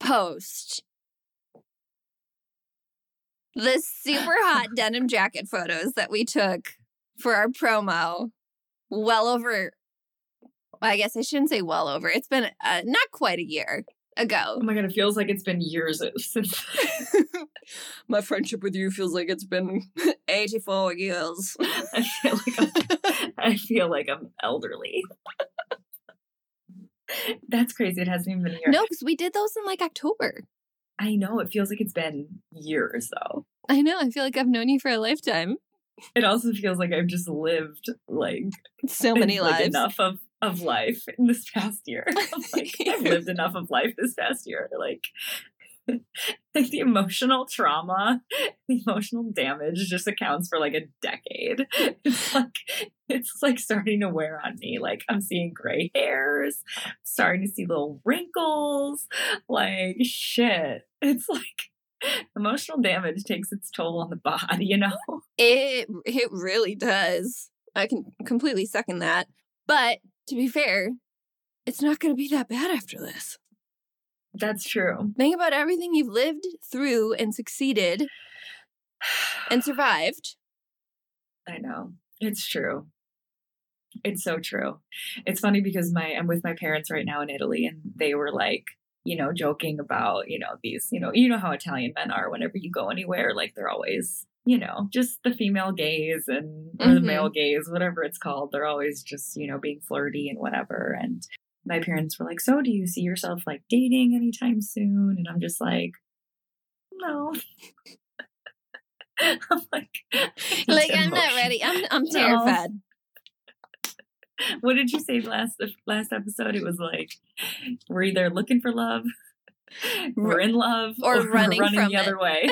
post the super hot denim jacket photos that we took for our promo well over I guess I shouldn't say well over. It's been uh, not quite a year ago. Oh my god, it feels like it's been years since. My friendship with you feels like it's been 84 years. I feel like I'm, I feel like I'm elderly. That's crazy. It hasn't even been a year. No, because we did those in like October. I know. It feels like it's been years though. I know. I feel like I've known you for a lifetime. It also feels like I've just lived like So many like, lives. enough of of life in this past year. like, I've lived enough of life this past year. Like, like the emotional trauma, the emotional damage just accounts for like a decade. It's like it's like starting to wear on me. Like I'm seeing gray hairs, starting to see little wrinkles. Like shit. It's like emotional damage takes its toll on the body, you know? It it really does. I can completely second that. But to be fair, it's not going to be that bad after this. That's true. Think about everything you've lived through and succeeded and survived. I know. It's true. It's so true. It's funny because my I'm with my parents right now in Italy and they were like, you know, joking about, you know, these, you know, you know how Italian men are whenever you go anywhere, like they're always, you know, just the female gaze and or the Mhm. male gaze, whatever it's called. They're always just, you know, being flirty and whatever. And my parents were like, So do you see yourself like dating anytime soon? And I'm just like, No. I'm like, Like I'm not ready. I'm I'm No. terrified. what did you say last last episode? It was like we're either looking for love, we're in love, or we're running from the it. other way.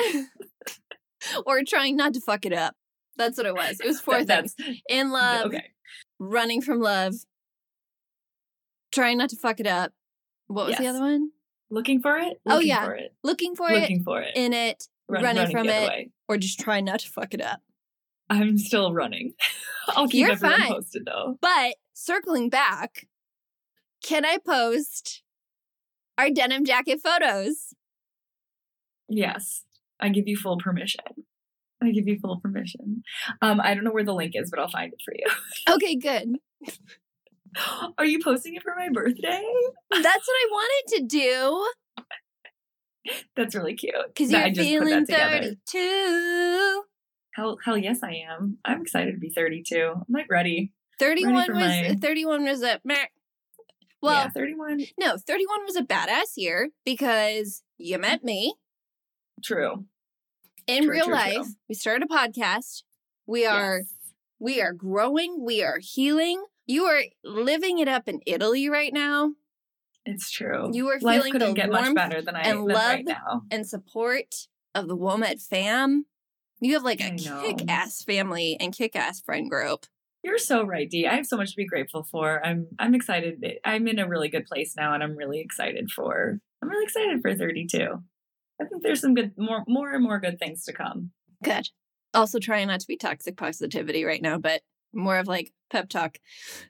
or trying not to fuck it up. That's what it was. It was four That- things. In love, okay. running from love, trying not to fuck it up. What was the other one? Looking for it. Oh, Looking yeah. For it. Looking for Looking it, for it. in it, Run- running, from it, way. or just trying not to fuck it up. I'm still running. I'll keep You're everyone fine. posted though. But circling back, can I post our denim jacket photos? Yes, I give you full permission. I give you full permission. Um, I don't know where the link is, but I'll find it for you. Okay, good. Are you posting it for my birthday? That's what I wanted to do That's really cute. because you're feeling 32. Hell, hell yes, I am. I'm excited to be 32. I'm like ready. 31 for was my- 31 was a meh. Well, yeah, 31. no, 31 was a badass year because you met me True. in True, real true, life. true. We started a podcast. We are Yes. we are growing, we are healing. You are living it up in Italy right now It's true. You are Life feeling the get much warmth better than I and love right now. and support of the WOMED fam. You have like a kick ass family and kick ass friend group. You're so right, Dee. I have so much to be grateful for. I'm I'm excited. I'm in a really good place now, and I'm really excited for. I'm really excited for 32. I think there's some good, more more and more good things to come. Good. Also trying not to be toxic positivity right now, but more of like pep talk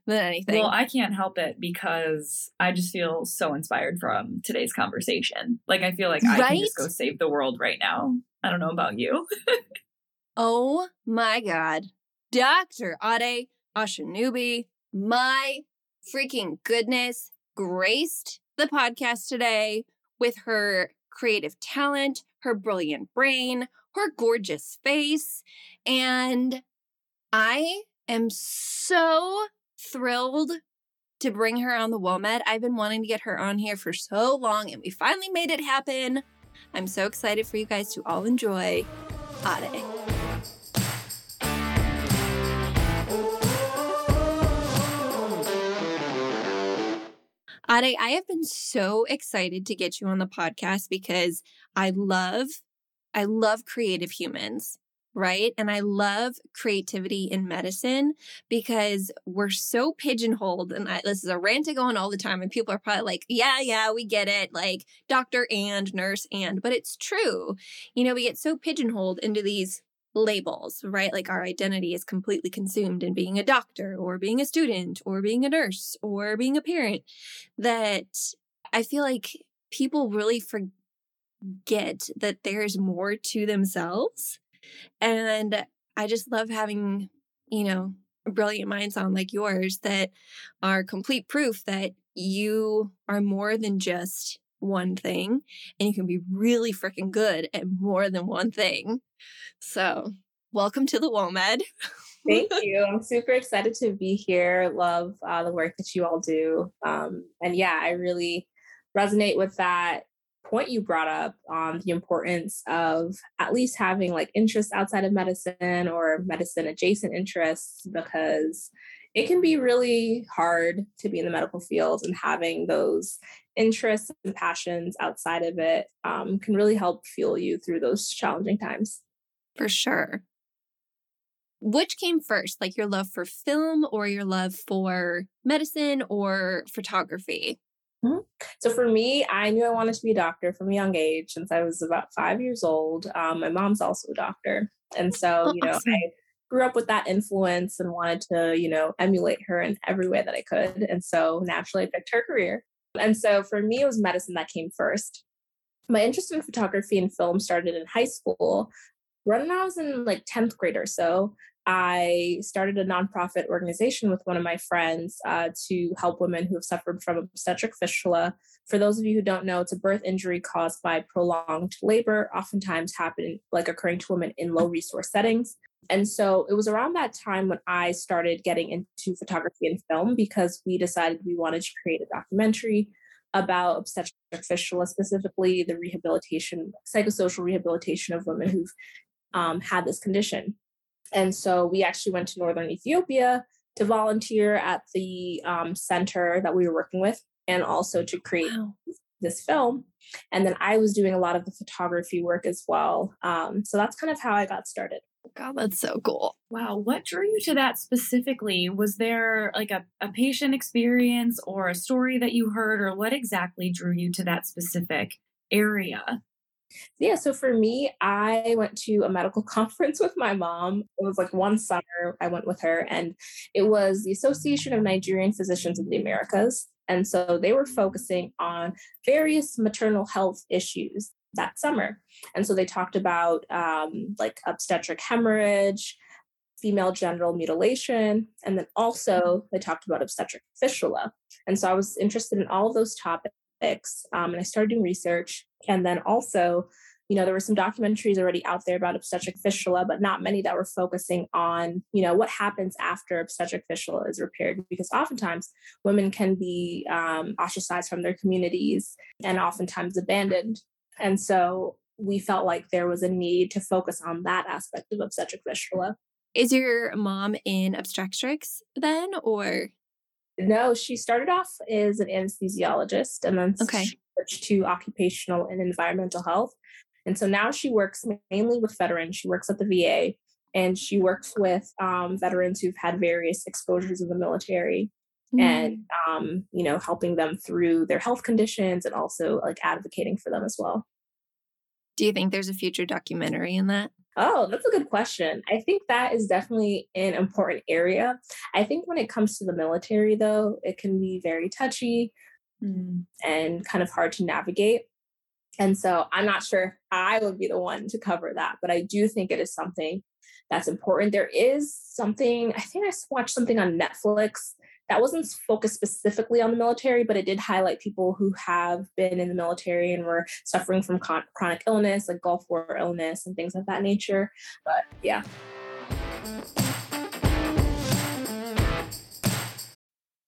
than anything. Well, I can't help it because I just feel so inspired from today's conversation. Like I feel like I can just go save the world right now. I don't know about you. oh my God. Dr. Ade Osinubi, my freaking goodness, graced the podcast today with her creative talent, her brilliant brain, her gorgeous face. And I am so thrilled to bring her on the WOMED. I've been wanting to get her on here for so long, and we finally made it happen. I'm so excited for you guys to all enjoy Ade. Ade, I have been so excited to get you on the podcast because I love, I love creative humans, right? And I love creativity in medicine because we're so pigeonholed. And I, this is a rant I go on all the time, and people are probably like, yeah, yeah, we get it, like doctor and nurse and, but it's true. You know, we get so pigeonholed into these labels, right? Like our identity is completely consumed in being a doctor or being a student or being a nurse or being a parent that I feel like people really forget that there's more to themselves. And I just love having, you know, brilliant minds on like yours that are complete proof that you are more than just one thing and you can be really freaking good at more than one thing. So, welcome to the WOMED. Thank you. I'm super excited to be here. Love uh, the work that you all do. Um, and yeah, I really resonate with that point you brought up on the importance of at least having like interests outside of medicine or medicine adjacent interests because it can be really hard to be in the medical field and having those interests and passions outside of it um, can really help fuel you through those challenging times. For sure. Which came first, like your love for film or your love for medicine or photography? So for me, I knew I wanted to be a doctor from a young age since I was about five years old. Um, my mom's also a doctor. And so, Oh, you know, awesome. I grew up with that influence and wanted to, you know, emulate her in every way that I could. And so naturally I picked her career. And so for me, it was medicine that came first. My interest in photography and film started in high school. Right When I was in like 10th grade or so, I started a nonprofit organization with one of my friends uh, to help women who have suffered from obstetric fistula. For those of you who don't know, it's a birth injury caused by prolonged labor, oftentimes happening like occurring to women in low resource settings. And so it was around that time when I started getting into photography and film because we decided we wanted to create a documentary about obstetric fistula, specifically the rehabilitation, psychosocial rehabilitation of women who've um, had this condition. And so we actually went to northern Ethiopia to volunteer at the um, center that we were working with and also to create Wow. this film. And then I was doing a lot of the photography work as well. Um, so that's kind of how I got started. God, that's so cool. Wow, what drew you to that specifically? Was there like a, a patient experience or a story that you heard, or what exactly drew you to that specific area? Yeah, so for me, I went to a medical conference with my mom. It was like one summer I went with her, and it was the Association of Nigerian Physicians of the Americas. And so they were focusing on various maternal health issues that summer. And so they talked about um, like obstetric hemorrhage, female genital mutilation, and then also they talked about obstetric fistula. And so I was interested in all of those topics um, and I started doing research. And then also, you know, there were some documentaries already out there about obstetric fistula, but not many that were focusing on, you know, what happens after obstetric fistula is repaired. Because oftentimes women can be um, ostracized from their communities and oftentimes abandoned. And so we felt like there was a need to focus on that aspect of obstetric fistula. Is your mom in obstetrics then, or No, she started off as an anesthesiologist and then Okay. she to occupational and environmental health. And so now she works mainly with veterans. She works at the VA and she works with um, veterans who've had various exposures in the military and, um, you know, helping them through their health conditions and also like advocating for them as well. do you think there's a future documentary in that? Oh, that's a good question. I think that is definitely an important area. I think when it comes to the military, though, it can be very touchy mm. and kind of hard to navigate. And so I'm not sure I would be the one to cover that, but I do think it is something that's important. There is something, I think I watched something on Netflix that wasn't focused specifically on the military, but it did highlight people who have been in the military and were suffering from con- chronic illness, like Gulf War illness and things of that nature. But yeah.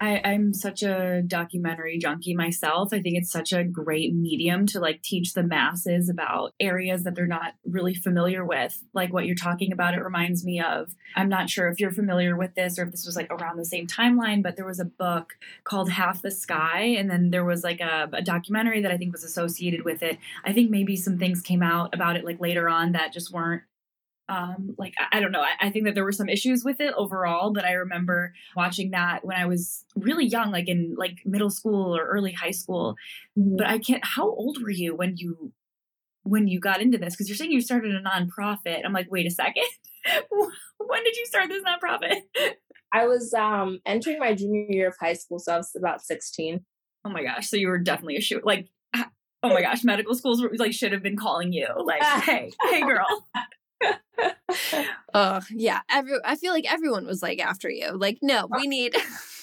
I, I'm such a documentary junkie myself. I think it's such a great medium to like teach the masses about areas that they're not really familiar with. Like what you're talking about, it reminds me of, I'm not sure if you're familiar with this or if this was like around the same timeline, but there was a book called Half the Sky. And then there was like a, a documentary that I think was associated with it. I think maybe some things came out about it like later on that just weren't um, like I, I, don't know. I, I, think that there were some issues with it overall but i remember watching that when i was really young like in like middle school or early high school. Mm-hmm. but i can't how old were you when you when you got into this? Because you're saying you started a nonprofit. I'm like wait a second. When did you start this nonprofit? I was um entering my junior year of high school so i was about 16 oh my gosh so you were definitely a shoot like oh my gosh medical schools like should have been calling you. Like hey hey girl uh yeah every i feel like everyone was like after you like no we need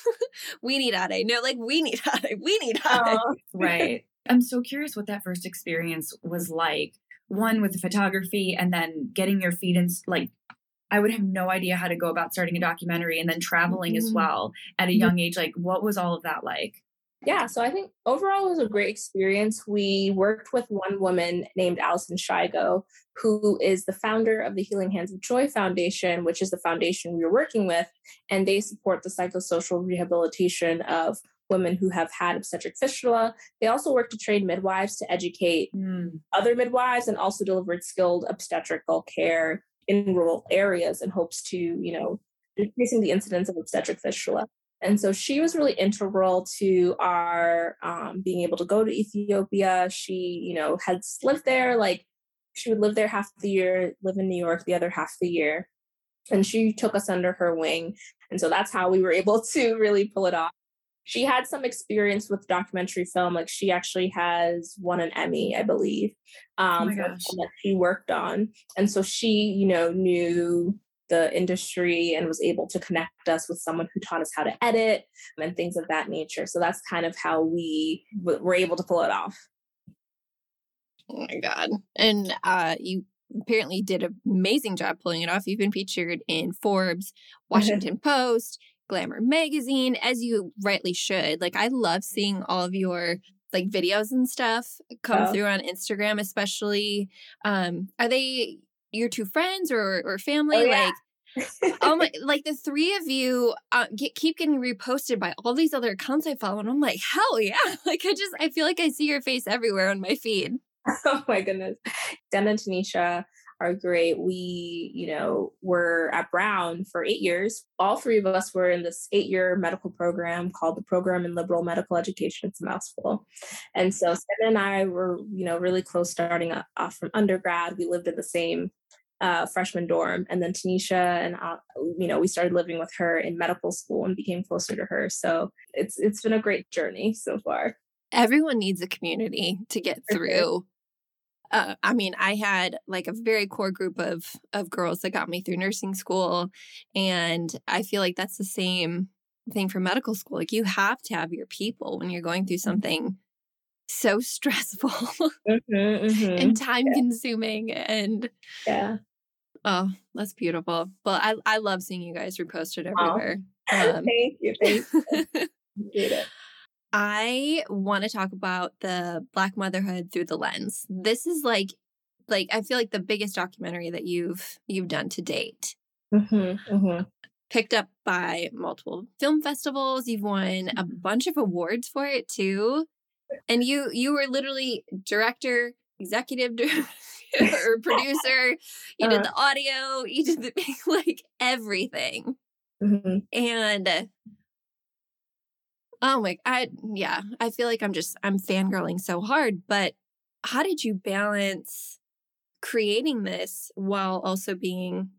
we need Ade. no like we need Ade. we need Ade. right i'm so curious what that first experience was like one with the photography and then getting your feet in like i would have no idea how to go about starting a documentary and then traveling mm-hmm. as well at a young age like what was all of that like yeah, so I think overall it was a great experience. We worked with one woman named Allison Shigo, who is the founder of the Healing Hands of Joy Foundation, which is the foundation we were working with, and they support the psychosocial rehabilitation of women who have had obstetric fistula. They also work to train midwives to educate mm. other midwives and also delivered skilled obstetrical care in rural areas in hopes to, you know, decreasing the incidence of obstetric fistula. And so she was really integral to our um, being able to go to Ethiopia. She, you know, had lived there, like she would live there half the year, live in New York the other half the year. And she took us under her wing. And so that's how we were able to really pull it off. She had some experience with documentary film. Like she actually has won an Emmy, I believe, oh um, oh that she worked on. And so she, you know, knew the industry and was able to connect us with someone who taught us how to edit and things of that nature. So that's kind of how we w- were able to pull it off. Oh my god! And uh, you apparently did an amazing job pulling it off. You've been featured in Forbes, Washington Post, Glamour magazine, as you rightly should. Like I love seeing all of your like videos and stuff come oh. through on Instagram, especially. Um, are they your two friends or or family? Oh, yeah. Like oh my like the three of you uh, get, keep getting reposted by all these other accounts i follow and i'm like hell yeah. Like i just i feel like i see your face everywhere on my feed. Oh my goodness. Den and tanisha are great. We you know were at brown for eight years. All three of us were in this eight year medical program called the program in liberal medical education it's a mouthful and so Sen and i were you know really close starting off from undergrad. We lived in the same uh, freshman dorm, and then Tanisha and uh, you know we started living with her in medical school and became closer to her. So it's it's been a great journey so far. Everyone needs a community to get through. Uh, I mean, I had like a very core group of of girls that got me through nursing school, and I feel like that's the same thing for medical school. Like you have to have your people when you're going through mm-hmm. something so stressful mm-hmm, mm-hmm. and time yeah. consuming and yeah oh that's beautiful well i i love seeing you guys reposted everywhere um, thank you thank you I want to talk about the Black motherhood through the lens. This is like like I feel like the biggest documentary that you've you've done to date. Mm-hmm, mm-hmm. Picked up by multiple film festivals. You've won a bunch of awards for it too. And you you were literally director, executive or producer. You did Uh-huh. the audio. You did the like everything. Mm-hmm. And oh my, I yeah, I feel like I'm just I'm fangirling so hard. But how did you balance creating this while also being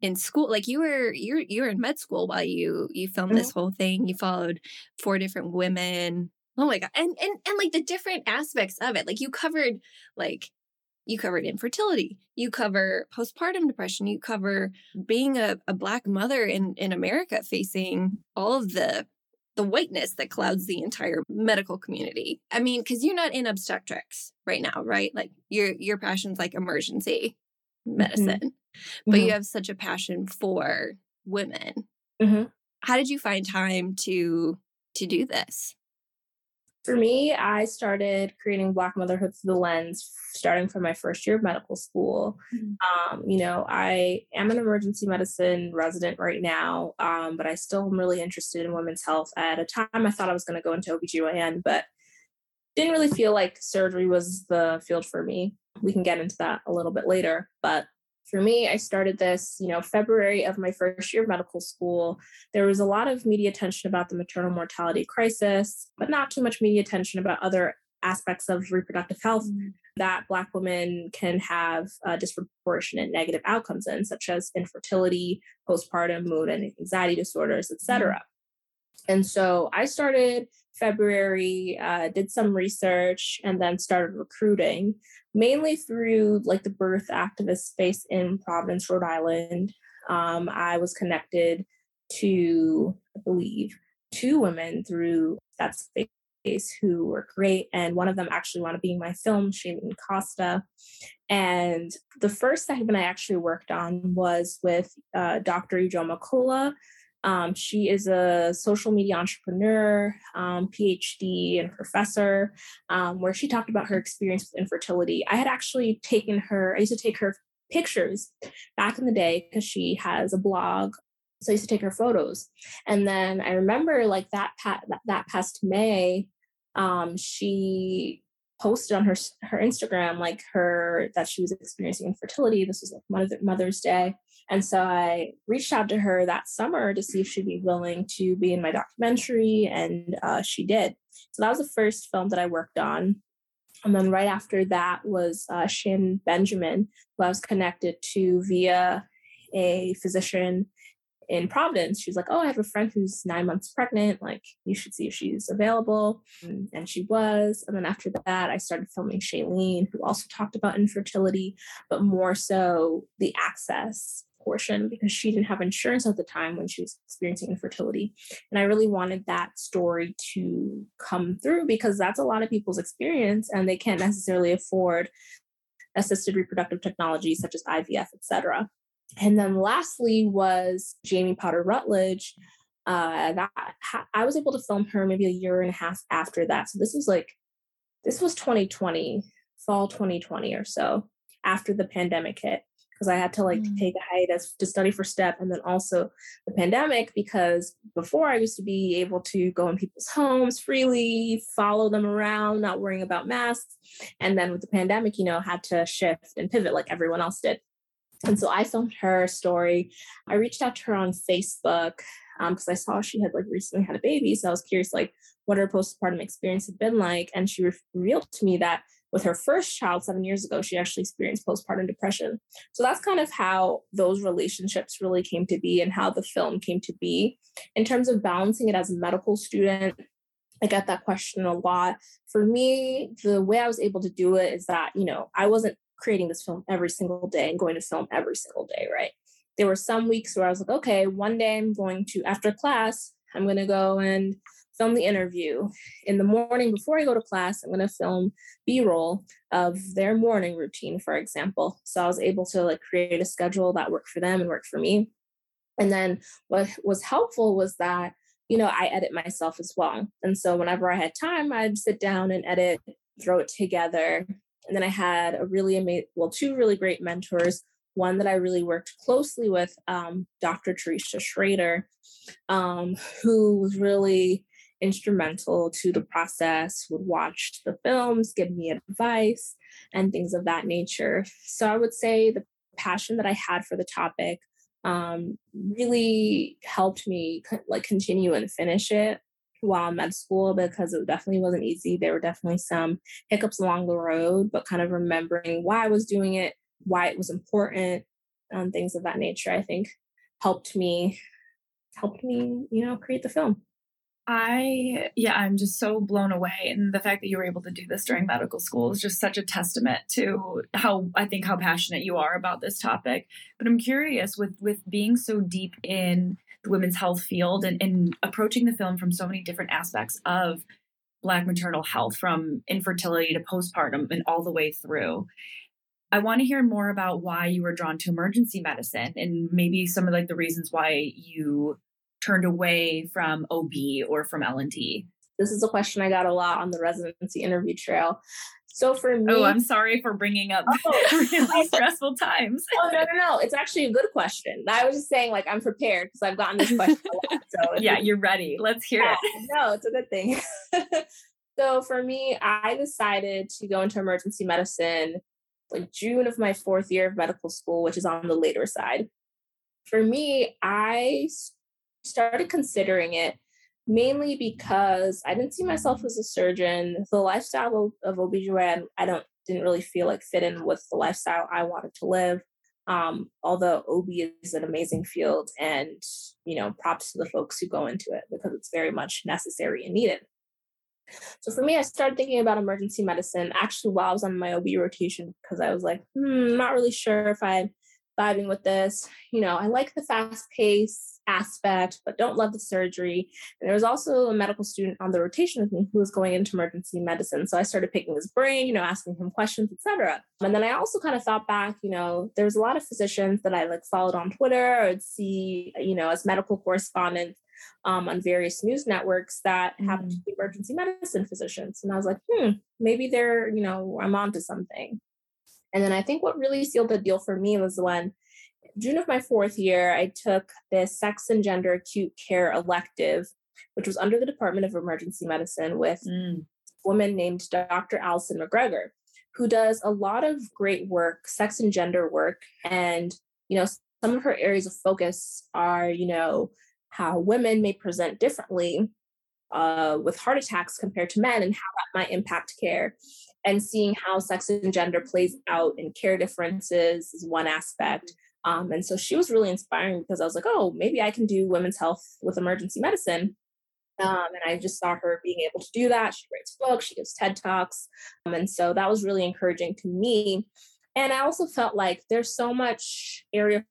in school? Like you were you're you were in med school while you you filmed this whole thing. You followed four different women. Oh my god, and and and like the different aspects of it. Like you covered like you covered infertility you cover postpartum depression you cover being a, a black mother in in america facing all of the the whiteness that clouds the entire medical community. I mean because you're not in obstetrics right now right? Like your your passion's like emergency medicine but you have such a passion for women. Mhm. how did you find time to to do this For me, I started creating Black motherhood through the lens starting from my first year of medical school. Mhm. Um, you know, I am an emergency medicine resident right now, um, but I still am really interested in women's health. At a time, I thought I was going to go into OBGYN, but didn't really feel like surgery was the field for me. We can get into that a little bit later. But for me, I started this, you know, February of my first year of medical school. There was a lot of media attention about the maternal mortality crisis, but not too much media attention about other aspects of reproductive health that Black women can have uh, disproportionate negative outcomes in, such as infertility, postpartum mood and anxiety disorders, etc. And so I started February, uh, did some research, and then started recruiting, mainly through like the birth activist space in Providence, Rhode Island. Um, I was connected to, I believe, two women through that space who were great. And one of them actually wound up being my film, Shailene Costa. And the first segment I actually worked on was with uh, Dr. Ujoma Kola. Um, she is a social media entrepreneur, um, PhD, and professor, um, where she talked about her experience with infertility. I had actually taken her, I used to take her pictures back in the day because she has a blog so I used to take her photos. And then I remember like that that, that past May, um, she posted on her her Instagram like her that she was experiencing infertility. This was like Mother, Mother's Day. And so I reached out to her that summer to see if she'd be willing to be in my documentary, and uh, she did. So that was the first film that I worked on. And then right after that was uh, Shin Benjamin, who I was connected to via a physician in Providence. She was like, Oh, I have a friend who's nine months pregnant. Like, you should see if she's available. And she was. And then after that, I started filming Shailene, who also talked about infertility, but more so the access portion because she didn't have insurance at the time when she was experiencing infertility. And I really wanted that story to come through because that's a lot of people's experience and they can't necessarily afford assisted reproductive technology such as IVF, et cetera. And then lastly was Jamie Potter Rutledge. Uh, that I was able to film her maybe a year and a half after that. So this was like, this was 2020, fall 2020 or so after the pandemic hit. Because I had to like Mm. take a hiatus to study for STEP and then also the pandemic. Because before I used to be able to go in people's homes freely, follow them around, not worrying about masks. And then with the pandemic, you know, had to shift and pivot like everyone else did. And so I filmed her story. I reached out to her on Facebook because I saw she had like recently had a baby. So I was curious, like, what her postpartum experience had been like. And she re- revealed to me that with her first child seven years ago, she actually experienced postpartum depression. So that's kind of how those relationships really came to be and how the film came to be. In terms of balancing it as a medical student, I get that question a lot. For me, the way I was able to do it is that, you know, I wasn't creating this film every single day and going to film every single day, right? There were some weeks where I was like, okay, one day I'm going to, after class, I'm going to go and film the interview. In the morning before I go to class, I'm going to film B roll of their morning routine, for example. So I was able to like create a schedule that worked for them and worked for me. And then what was helpful was that, you know, I edit myself as well. And so whenever I had time, I'd sit down and edit, throw it together, And then I had a really amazing, well, two really great mentors. One that I really worked closely with, um, Dr. Teresa Schrader, um, who was really instrumental to the process, would watch the films, give me advice, and things of that nature. So I would say the passion that I had for the topic um, really helped me like continue and finish it while med school because it definitely wasn't easy. There were definitely some hiccups along the road, but kind of remembering why I was doing it, why it was important, um, things of that nature, I think helped me helped me, you know, create the film. I, yeah, I'm just so blown away. And the fact that you were able to do this during medical school is just such a testament to how I think how passionate you are about this topic. But I'm curious with, with being so deep in the women's health field and, and approaching the film from so many different aspects of Black maternal health, from infertility to postpartum and all the way through. I want to hear more about why you were drawn to emergency medicine and maybe some of like the reasons why you turned away from OB or from L&D. This is a question I got a lot on the residency interview trail. So for me, oh, I'm sorry for bringing up oh, really stressful times. oh no, no, no! It's actually a good question. I was just saying, like, I'm prepared because I've gotten this question a lot. So yeah, you're ready. Let's hear yeah, it. No, it's a good thing. so for me, I decided to go into emergency medicine like June of my fourth year of medical school, which is on the later side. For me, I started considering it mainly because I didn't see myself as a surgeon. The lifestyle of, of OBGYN, I don't didn't really feel like fit in with the lifestyle I wanted to live. Um, although OB is an amazing field and you know, props to the folks who go into it because it's very much necessary and needed. So for me, I started thinking about emergency medicine actually while I was on my OB rotation because I was like, hmm, not really sure if I'm vibing with this. You know, I like the fast pace aspect, but don't love the surgery. And there was also a medical student on the rotation with me who was going into emergency medicine. So I started picking his brain, you know, asking him questions, etc. And then I also kind of thought back, you know, there's a lot of physicians that I like followed on Twitter or I'd see, you know, as medical correspondents um, on various news networks that mm. happen to be emergency medicine physicians. And I was like, hmm, maybe they're, you know, I'm onto something. And then I think what really sealed the deal for me was when June of my fourth year, I took this sex and gender acute care elective, which was under the Department of Emergency Medicine with mm. a woman named Dr. Alyson McGregor, who does a lot of great work, sex and gender work. And, you know, some of her areas of focus are, you know, how women may present differently uh, with heart attacks compared to men and how that might impact care. And seeing how sex and gender plays out in care differences is one aspect. Um, and so she was really inspiring because I was like, oh, maybe I can do women's health with emergency medicine. Um, and I just saw her being able to do that. She writes books, she gives TED Talks. Um, and so that was really encouraging to me. And I also felt like there's so much area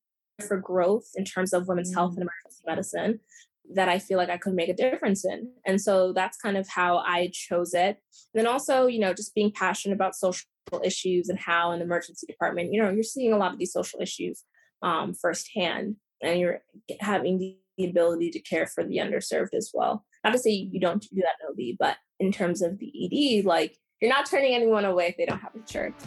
for growth in terms of women's health and mm. emergency medicine that I feel like I could make a difference in. And so that's kind of how I chose it. And then also, you know, just being passionate about social issues and how in the emergency department, you know, you're seeing a lot of these social issues um, firsthand and you're having the, ability to care for the underserved as well. Not to say you don't do that in OB, but in terms of the ED, like you're not turning anyone away if they don't have insurance.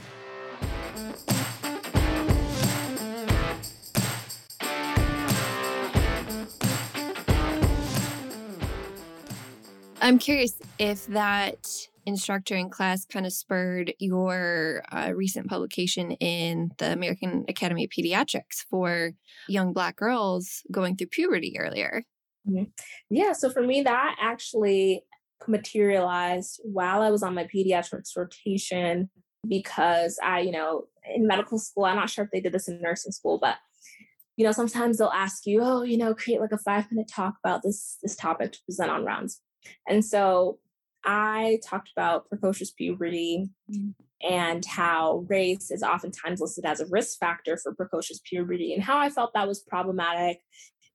I'm curious if that instructor in class kind of spurred your uh, recent publication in the American Academy of Pediatrics for young Black girls going through puberty earlier. Mm-hmm. Yeah, so for me, that actually materialized while I was on my pediatrics rotation because I, you know, in medical school, I'm not sure if they did this in nursing school, but you know, sometimes they'll ask you, oh, you know, create like a five minute talk about this this topic to present on rounds. And so I talked about precocious puberty mm. and how race is oftentimes listed as a risk factor for precocious puberty and how I felt that was problematic.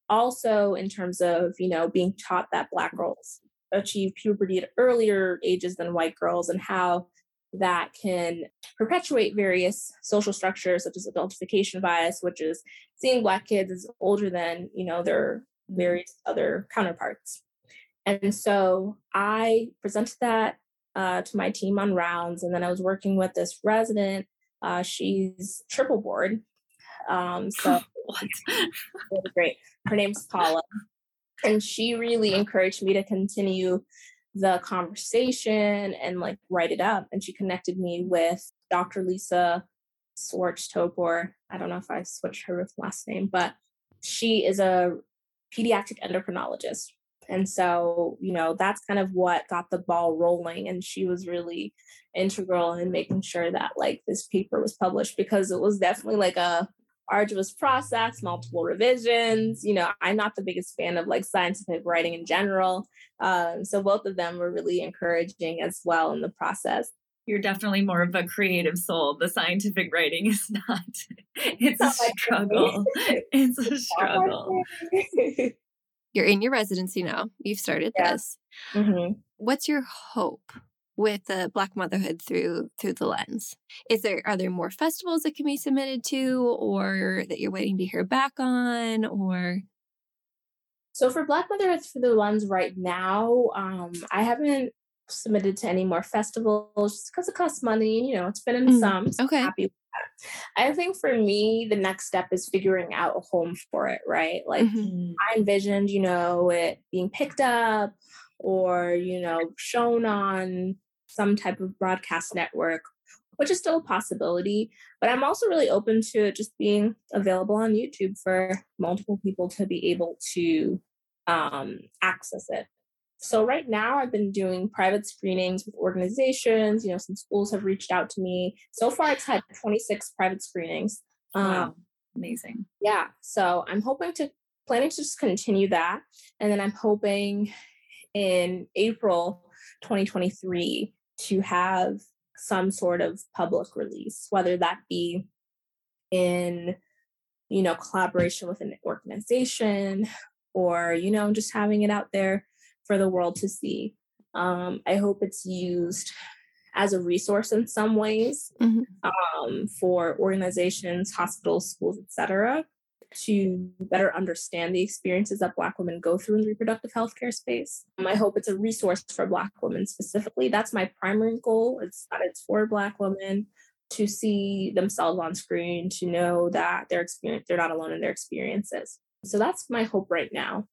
Also, in terms of, you know, being taught that Black girls achieve puberty at earlier ages than white girls and how that can perpetuate various social structures such as adultification bias, which is seeing Black kids as older than, you know, their mm. various other counterparts. And so I presented that uh, to my team on rounds. And then I was working with this resident. Uh, she's triple board. Um, so really great. Her name's Paula. And she really encouraged me to continue the conversation and like write it up. And she connected me with Dr. Lisa Swartz Topor. I don't know if I switched her last name, but she is a pediatric endocrinologist. And so, you know, that's kind of what got the ball rolling. And she was really integral in making sure that like this paper was published because it was definitely like a arduous process, multiple revisions. You know, I'm not the biggest fan of like scientific writing in general. Um, so both of them were really encouraging as well in the process. You're definitely more of a creative soul. The scientific writing is not. It's a struggle. It's a struggle. You're in your residency now. You've started yeah. this. Mm-hmm. What's your hope with the Black motherhood through through the lens? Is there are there more festivals that can be submitted to, or that you're waiting to hear back on, or? So for Black motherhood through the lens right now, um, I haven't submitted to any more festivals just because it costs money. You know, it's been in mm, some. So okay. happy I think for me, the next step is figuring out a home for it, right? Like mm-hmm. I envisioned, you know, it being picked up or, you know, shown on some type of broadcast network, which is still a possibility. But I'm also really open to it just being available on YouTube for multiple people to be able to um, access it. So right now I've been doing private screenings with organizations, you know, some schools have reached out to me. So far it's had 26 private screenings. Wow. Um, Amazing. Yeah. So I'm hoping to planning to just continue that. And then I'm hoping in April 2023 to have some sort of public release, whether that be in, you know, collaboration with an organization or, you know, just having it out there for the world to see. Um, I hope it's used as a resource in some ways mm-hmm. um, for organizations, hospitals, schools, etc., to better understand the experiences that Black women go through in the reproductive healthcare space. Um, I hope it's a resource for Black women specifically. That's my primary goal. It's that it's for Black women to see themselves on screen, to know that their experience, they're not alone in their experiences. So that's my hope right now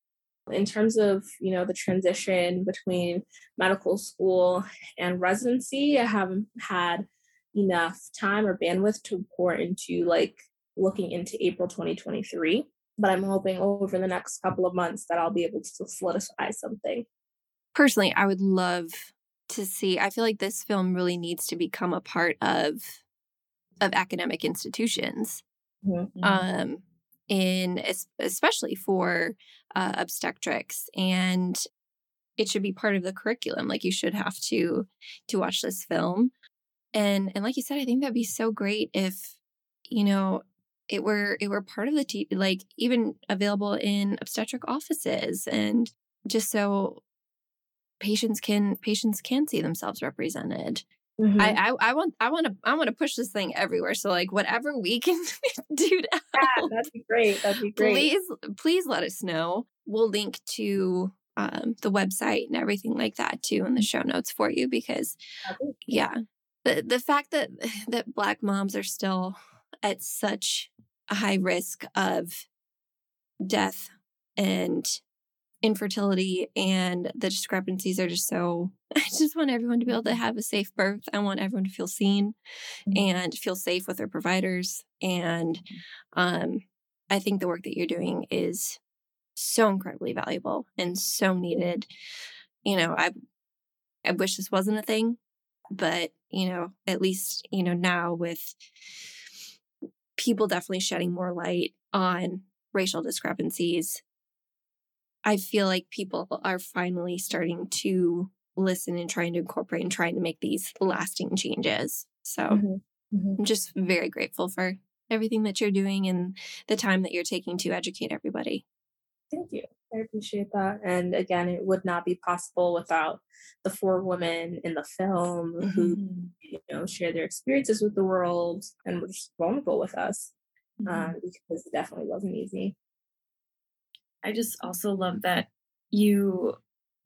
in terms of you know the transition between medical school and residency i haven't had enough time or bandwidth to pour into like looking into april 2023 but i'm hoping over the next couple of months that i'll be able to solidify something personally i would love to see i feel like this film really needs to become a part of of academic institutions mm-hmm. um in especially for uh, obstetrics and it should be part of the curriculum like you should have to to watch this film. And and like you said i think that'd be so great if you know it were it were part of the t- like even available in obstetric offices and just so patients can patients can see themselves represented Mm-hmm. I, I, I want I want to I want to push this thing everywhere. So like whatever we can do to yeah, that'd be great. That'd be great. Please please let us know. We'll link to um, the website and everything like that too in the show notes for you because yeah the the fact that that black moms are still at such a high risk of death and infertility and the discrepancies are just so I just want everyone to be able to have a safe birth. I want everyone to feel seen mm-hmm. and feel safe with their providers. And mm-hmm. um, I think the work that you're doing is so incredibly valuable and so needed. You know, I I wish this wasn't a thing, but you know, at least, you know, now with people definitely shedding more light on racial discrepancies I feel like people are finally starting to listen and trying to incorporate and trying to make these lasting changes. So mm-hmm. Mm-hmm. I'm just very grateful for everything that you're doing and the time that you're taking to educate everybody. Thank you. I appreciate that. And again, it would not be possible without the four women in the film mm-hmm. who, you know, share their experiences with the world and were just vulnerable with us mm-hmm. um, because it definitely wasn't easy. I just also love that you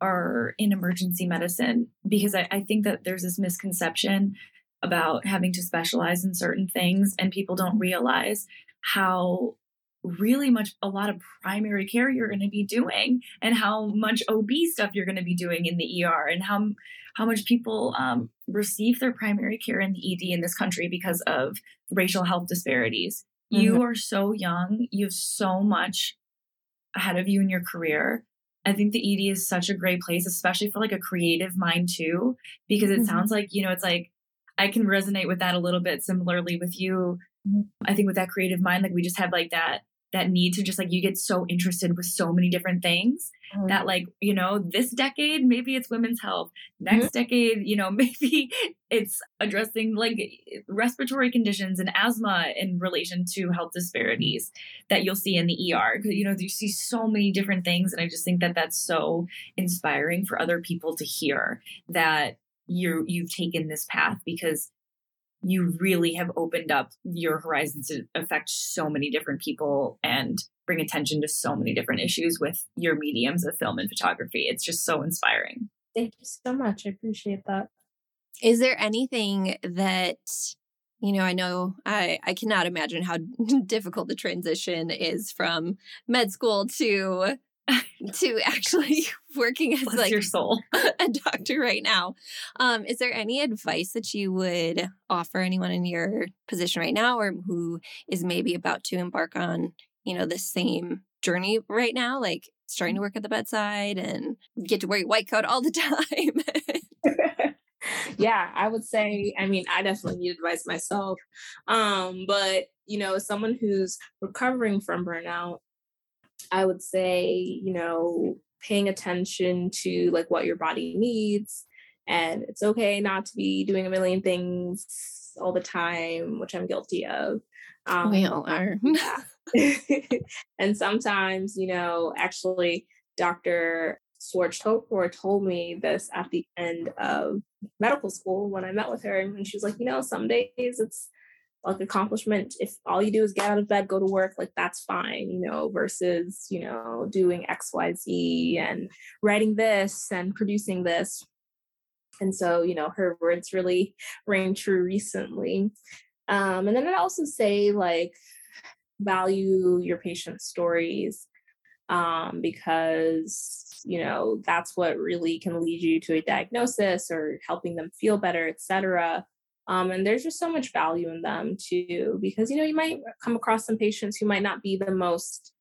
are in emergency medicine because I, I think that there's this misconception about having to specialize in certain things and people don't realize how really much a lot of primary care you're going to be doing and how much OB stuff you're going to be doing in the ER and how how much people um, receive their primary care in the ED in this country because of racial health disparities. Mm-hmm. You are so young. You have so much ahead of you in your career. I think the ED is such a great place, especially for like a creative mind too, because it mm-hmm. sounds like, you know, it's like I can resonate with that a little bit similarly with you. Mm-hmm. I think with that creative mind, like we just have like that that need to just like you get so interested with so many different things mm-hmm. that like you know this decade maybe it's women's health next mm-hmm. decade you know maybe it's addressing like respiratory conditions and asthma in relation to health disparities that you'll see in the ER you know you see so many different things and I just think that that's so inspiring for other people to hear that you you've taken this path because you really have opened up your horizons to affect so many different people and bring attention to so many different issues with your mediums of film and photography. It's just so inspiring. Thank you so much. I appreciate that. Is there anything that you know, I know I I cannot imagine how difficult the transition is from med school to to actually working as Bless like your soul. a doctor right now. Um, is there any advice that you would offer anyone in your position right now or who is maybe about to embark on, you know, the same journey right now, like starting to work at the bedside and get to wear your white coat all the time? yeah, I would say, I mean, I definitely need advice myself. Um, but you know, as someone who's recovering from burnout, I would say, you know, paying attention to like what your body needs. And it's okay not to be doing a million things all the time, which I'm guilty of. Um, we all are. and sometimes, you know, actually, Dr. Swartz told me this at the end of medical school when I met with her. And she was like, you know, some days it's like accomplishment. If all you do is get out of bed go to work like that's fine you know versus you know doing xyz and writing this and producing this. And so you know her words really rang true recently. Um, and then i'd also say like value your patient's stories um, because you know that's what really can lead you to a diagnosis or helping them feel better etc um, and there's just so much value in them too, because you know you might come across some patients who might not be the most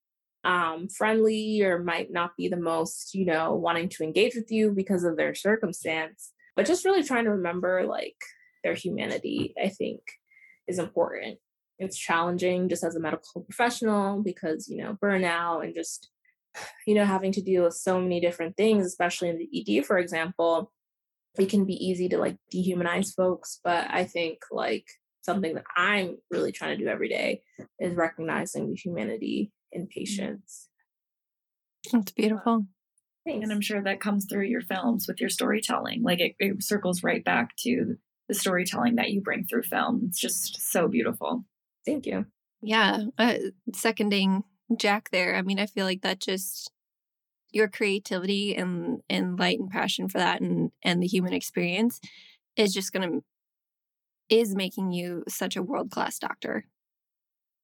um, friendly or might not be the most, you know, wanting to engage with you because of their circumstance. But just really trying to remember like their humanity, I think, is important. It's challenging just as a medical professional because, you know, burnout and just, you know, having to deal with so many different things, especially in the ED, for example it can be easy to like dehumanize folks but i think like something that i'm really trying to do every day is recognizing the humanity in mm-hmm. patients. That's beautiful. Thanks. and i'm sure that comes through your films with your storytelling like it, it circles right back to the storytelling that you bring through film. It's just so beautiful. Thank you. Yeah uh, seconding jack there i mean i feel like that just your creativity and and light and passion for that and and the human experience is just going to is making you such a world class doctor.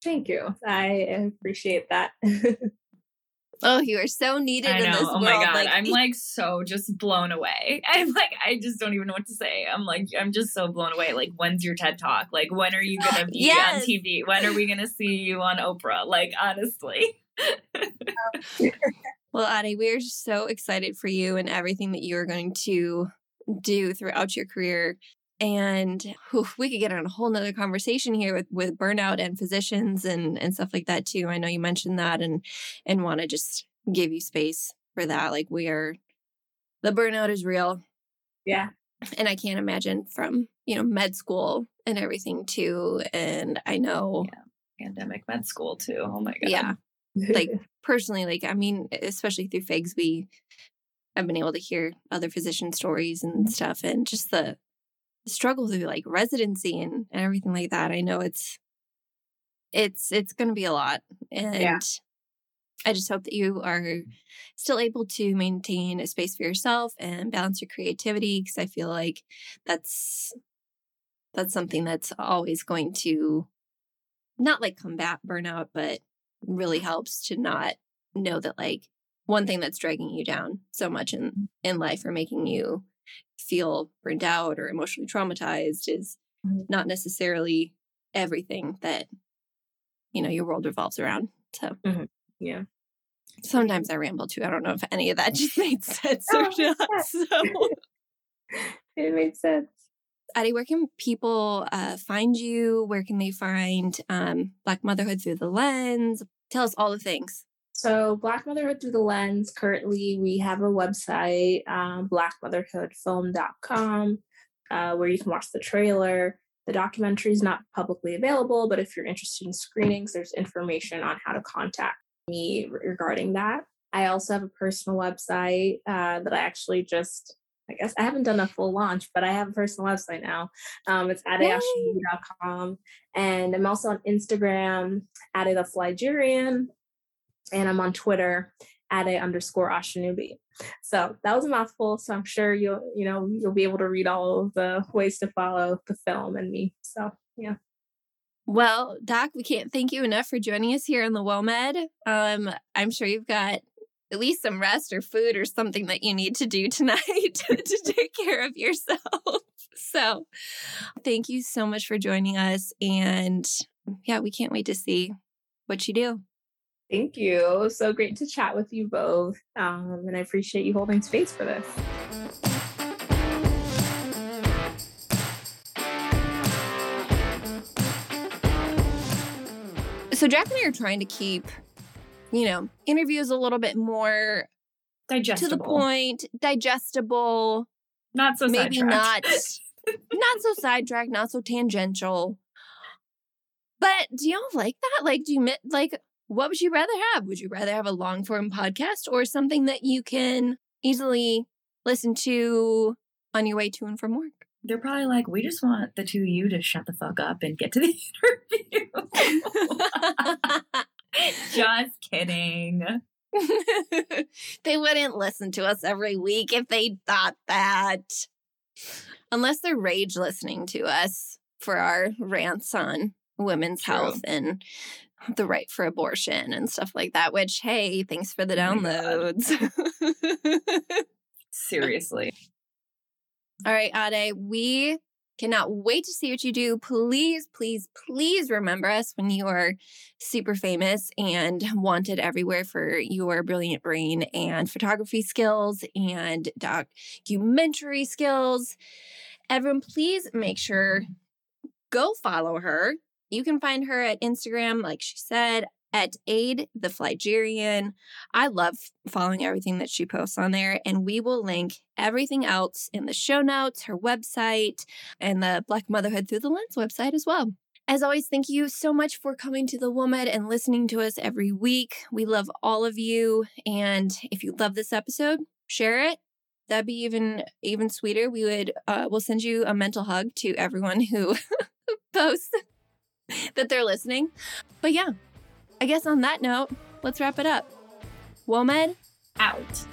Thank you. I appreciate that. oh, you are so needed I know. in this oh world. my god, like, I'm like so just blown away. I'm like I just don't even know what to say. I'm like I'm just so blown away. Like when's your TED talk? Like when are you to be yes. on TV? When are we to see you on Oprah? Like honestly. Well, Ade, we're so excited for you and everything that you are going to do throughout your career. And whew, we could get on a whole nother conversation here with, with burnout and physicians and, and stuff like that too. I know you mentioned that and and want to just give you space for that. Like we are the burnout is real. Yeah. And I can't imagine from, you know, med school and everything too. And I know yeah. pandemic med school too. Oh my god. Yeah. Like personally, like I mean, especially through FIGS, we I've been able to hear other physician stories and mm-hmm. stuff, and just the, the struggle through like residency and, and everything like that. I know it's it's it's going to be a lot, and yeah. I just hope that you are mm-hmm. still able to maintain a space for yourself and balance your creativity because I feel like that's that's something that's always going to not like combat burnout, but really helps to not know that like one thing that's dragging you down so much in in life or making you feel burned out or emotionally traumatized is Mhm. not necessarily everything that you know your world revolves around. So Yeah. sometimes I ramble too. I don't know if any of that just made sense or Oh, not. So It makes sense. Ade, where can people uh, find you? Where can they find um, Black Motherhood Through the Lens? Tell us all the things. So, Black Motherhood Through the Lens, currently we have a website, um, blackmotherhoodfilm.com, uh, where you can watch the trailer. The documentary is not publicly available, but if you're interested in screenings, there's information on how to contact me regarding that. I also have a personal website uh, that I actually just, I guess I haven't done a full launch, but I have a personal website now. Um, it's adeosinubi.com. And I'm also on Instagram, Ade the Flygerian, and I'm on Twitter at a underscore Osinubi. So that was a mouthful. So I'm sure you'll you know you'll be able to read all of the ways to follow the film and me. So yeah. Well, Doc, we can't thank you enough for joining us here in the WOMED. Um, I'm sure you've got at least some rest or food or something that you need to do tonight to take care of yourself. So thank you so much for joining us. And yeah, we can't wait to see what you do. Thank you. So great to chat with you both. Um, and I appreciate you holding space for this. So Jack and I are trying to keep, you know, interviews a little bit more Digestible. to the point, digestible, Not so maybe not not so sidetracked, not so tangential. But do y'all like that? Like, do you like what would you rather have? Would you rather have a long form podcast or something that you can easily listen to on your way to and from work? They're probably like, we just want the two of you to shut the fuck up and get to the interview. just kidding. they wouldn't listen to us every week if they thought that. Unless they're rage listening to us for our rants on women's True. health and the right for abortion and stuff like that, which, hey, thanks for the Oh downloads. Seriously. All right, Ade, we cannot wait to see what you do. Please, please, please remember us when you are super famous and wanted everywhere for your brilliant brain and photography skills and documentary skills. Everyone, please make sure go follow her. You can find her at Instagram, like she said, at Ade the Flygerian. I love following everything that she posts on there, and we will link everything else in the show notes, her website, and the Black Motherhood Through the Lens website as well. As always, thank you so much for coming to the WOMED and listening to us every week. We love all of you, and if you love this episode, share it. That'd be even even sweeter. We would uh, we'll send you a mental hug to everyone who posts that they're listening. But yeah, I guess on that note, let's wrap it up. WOMED Out.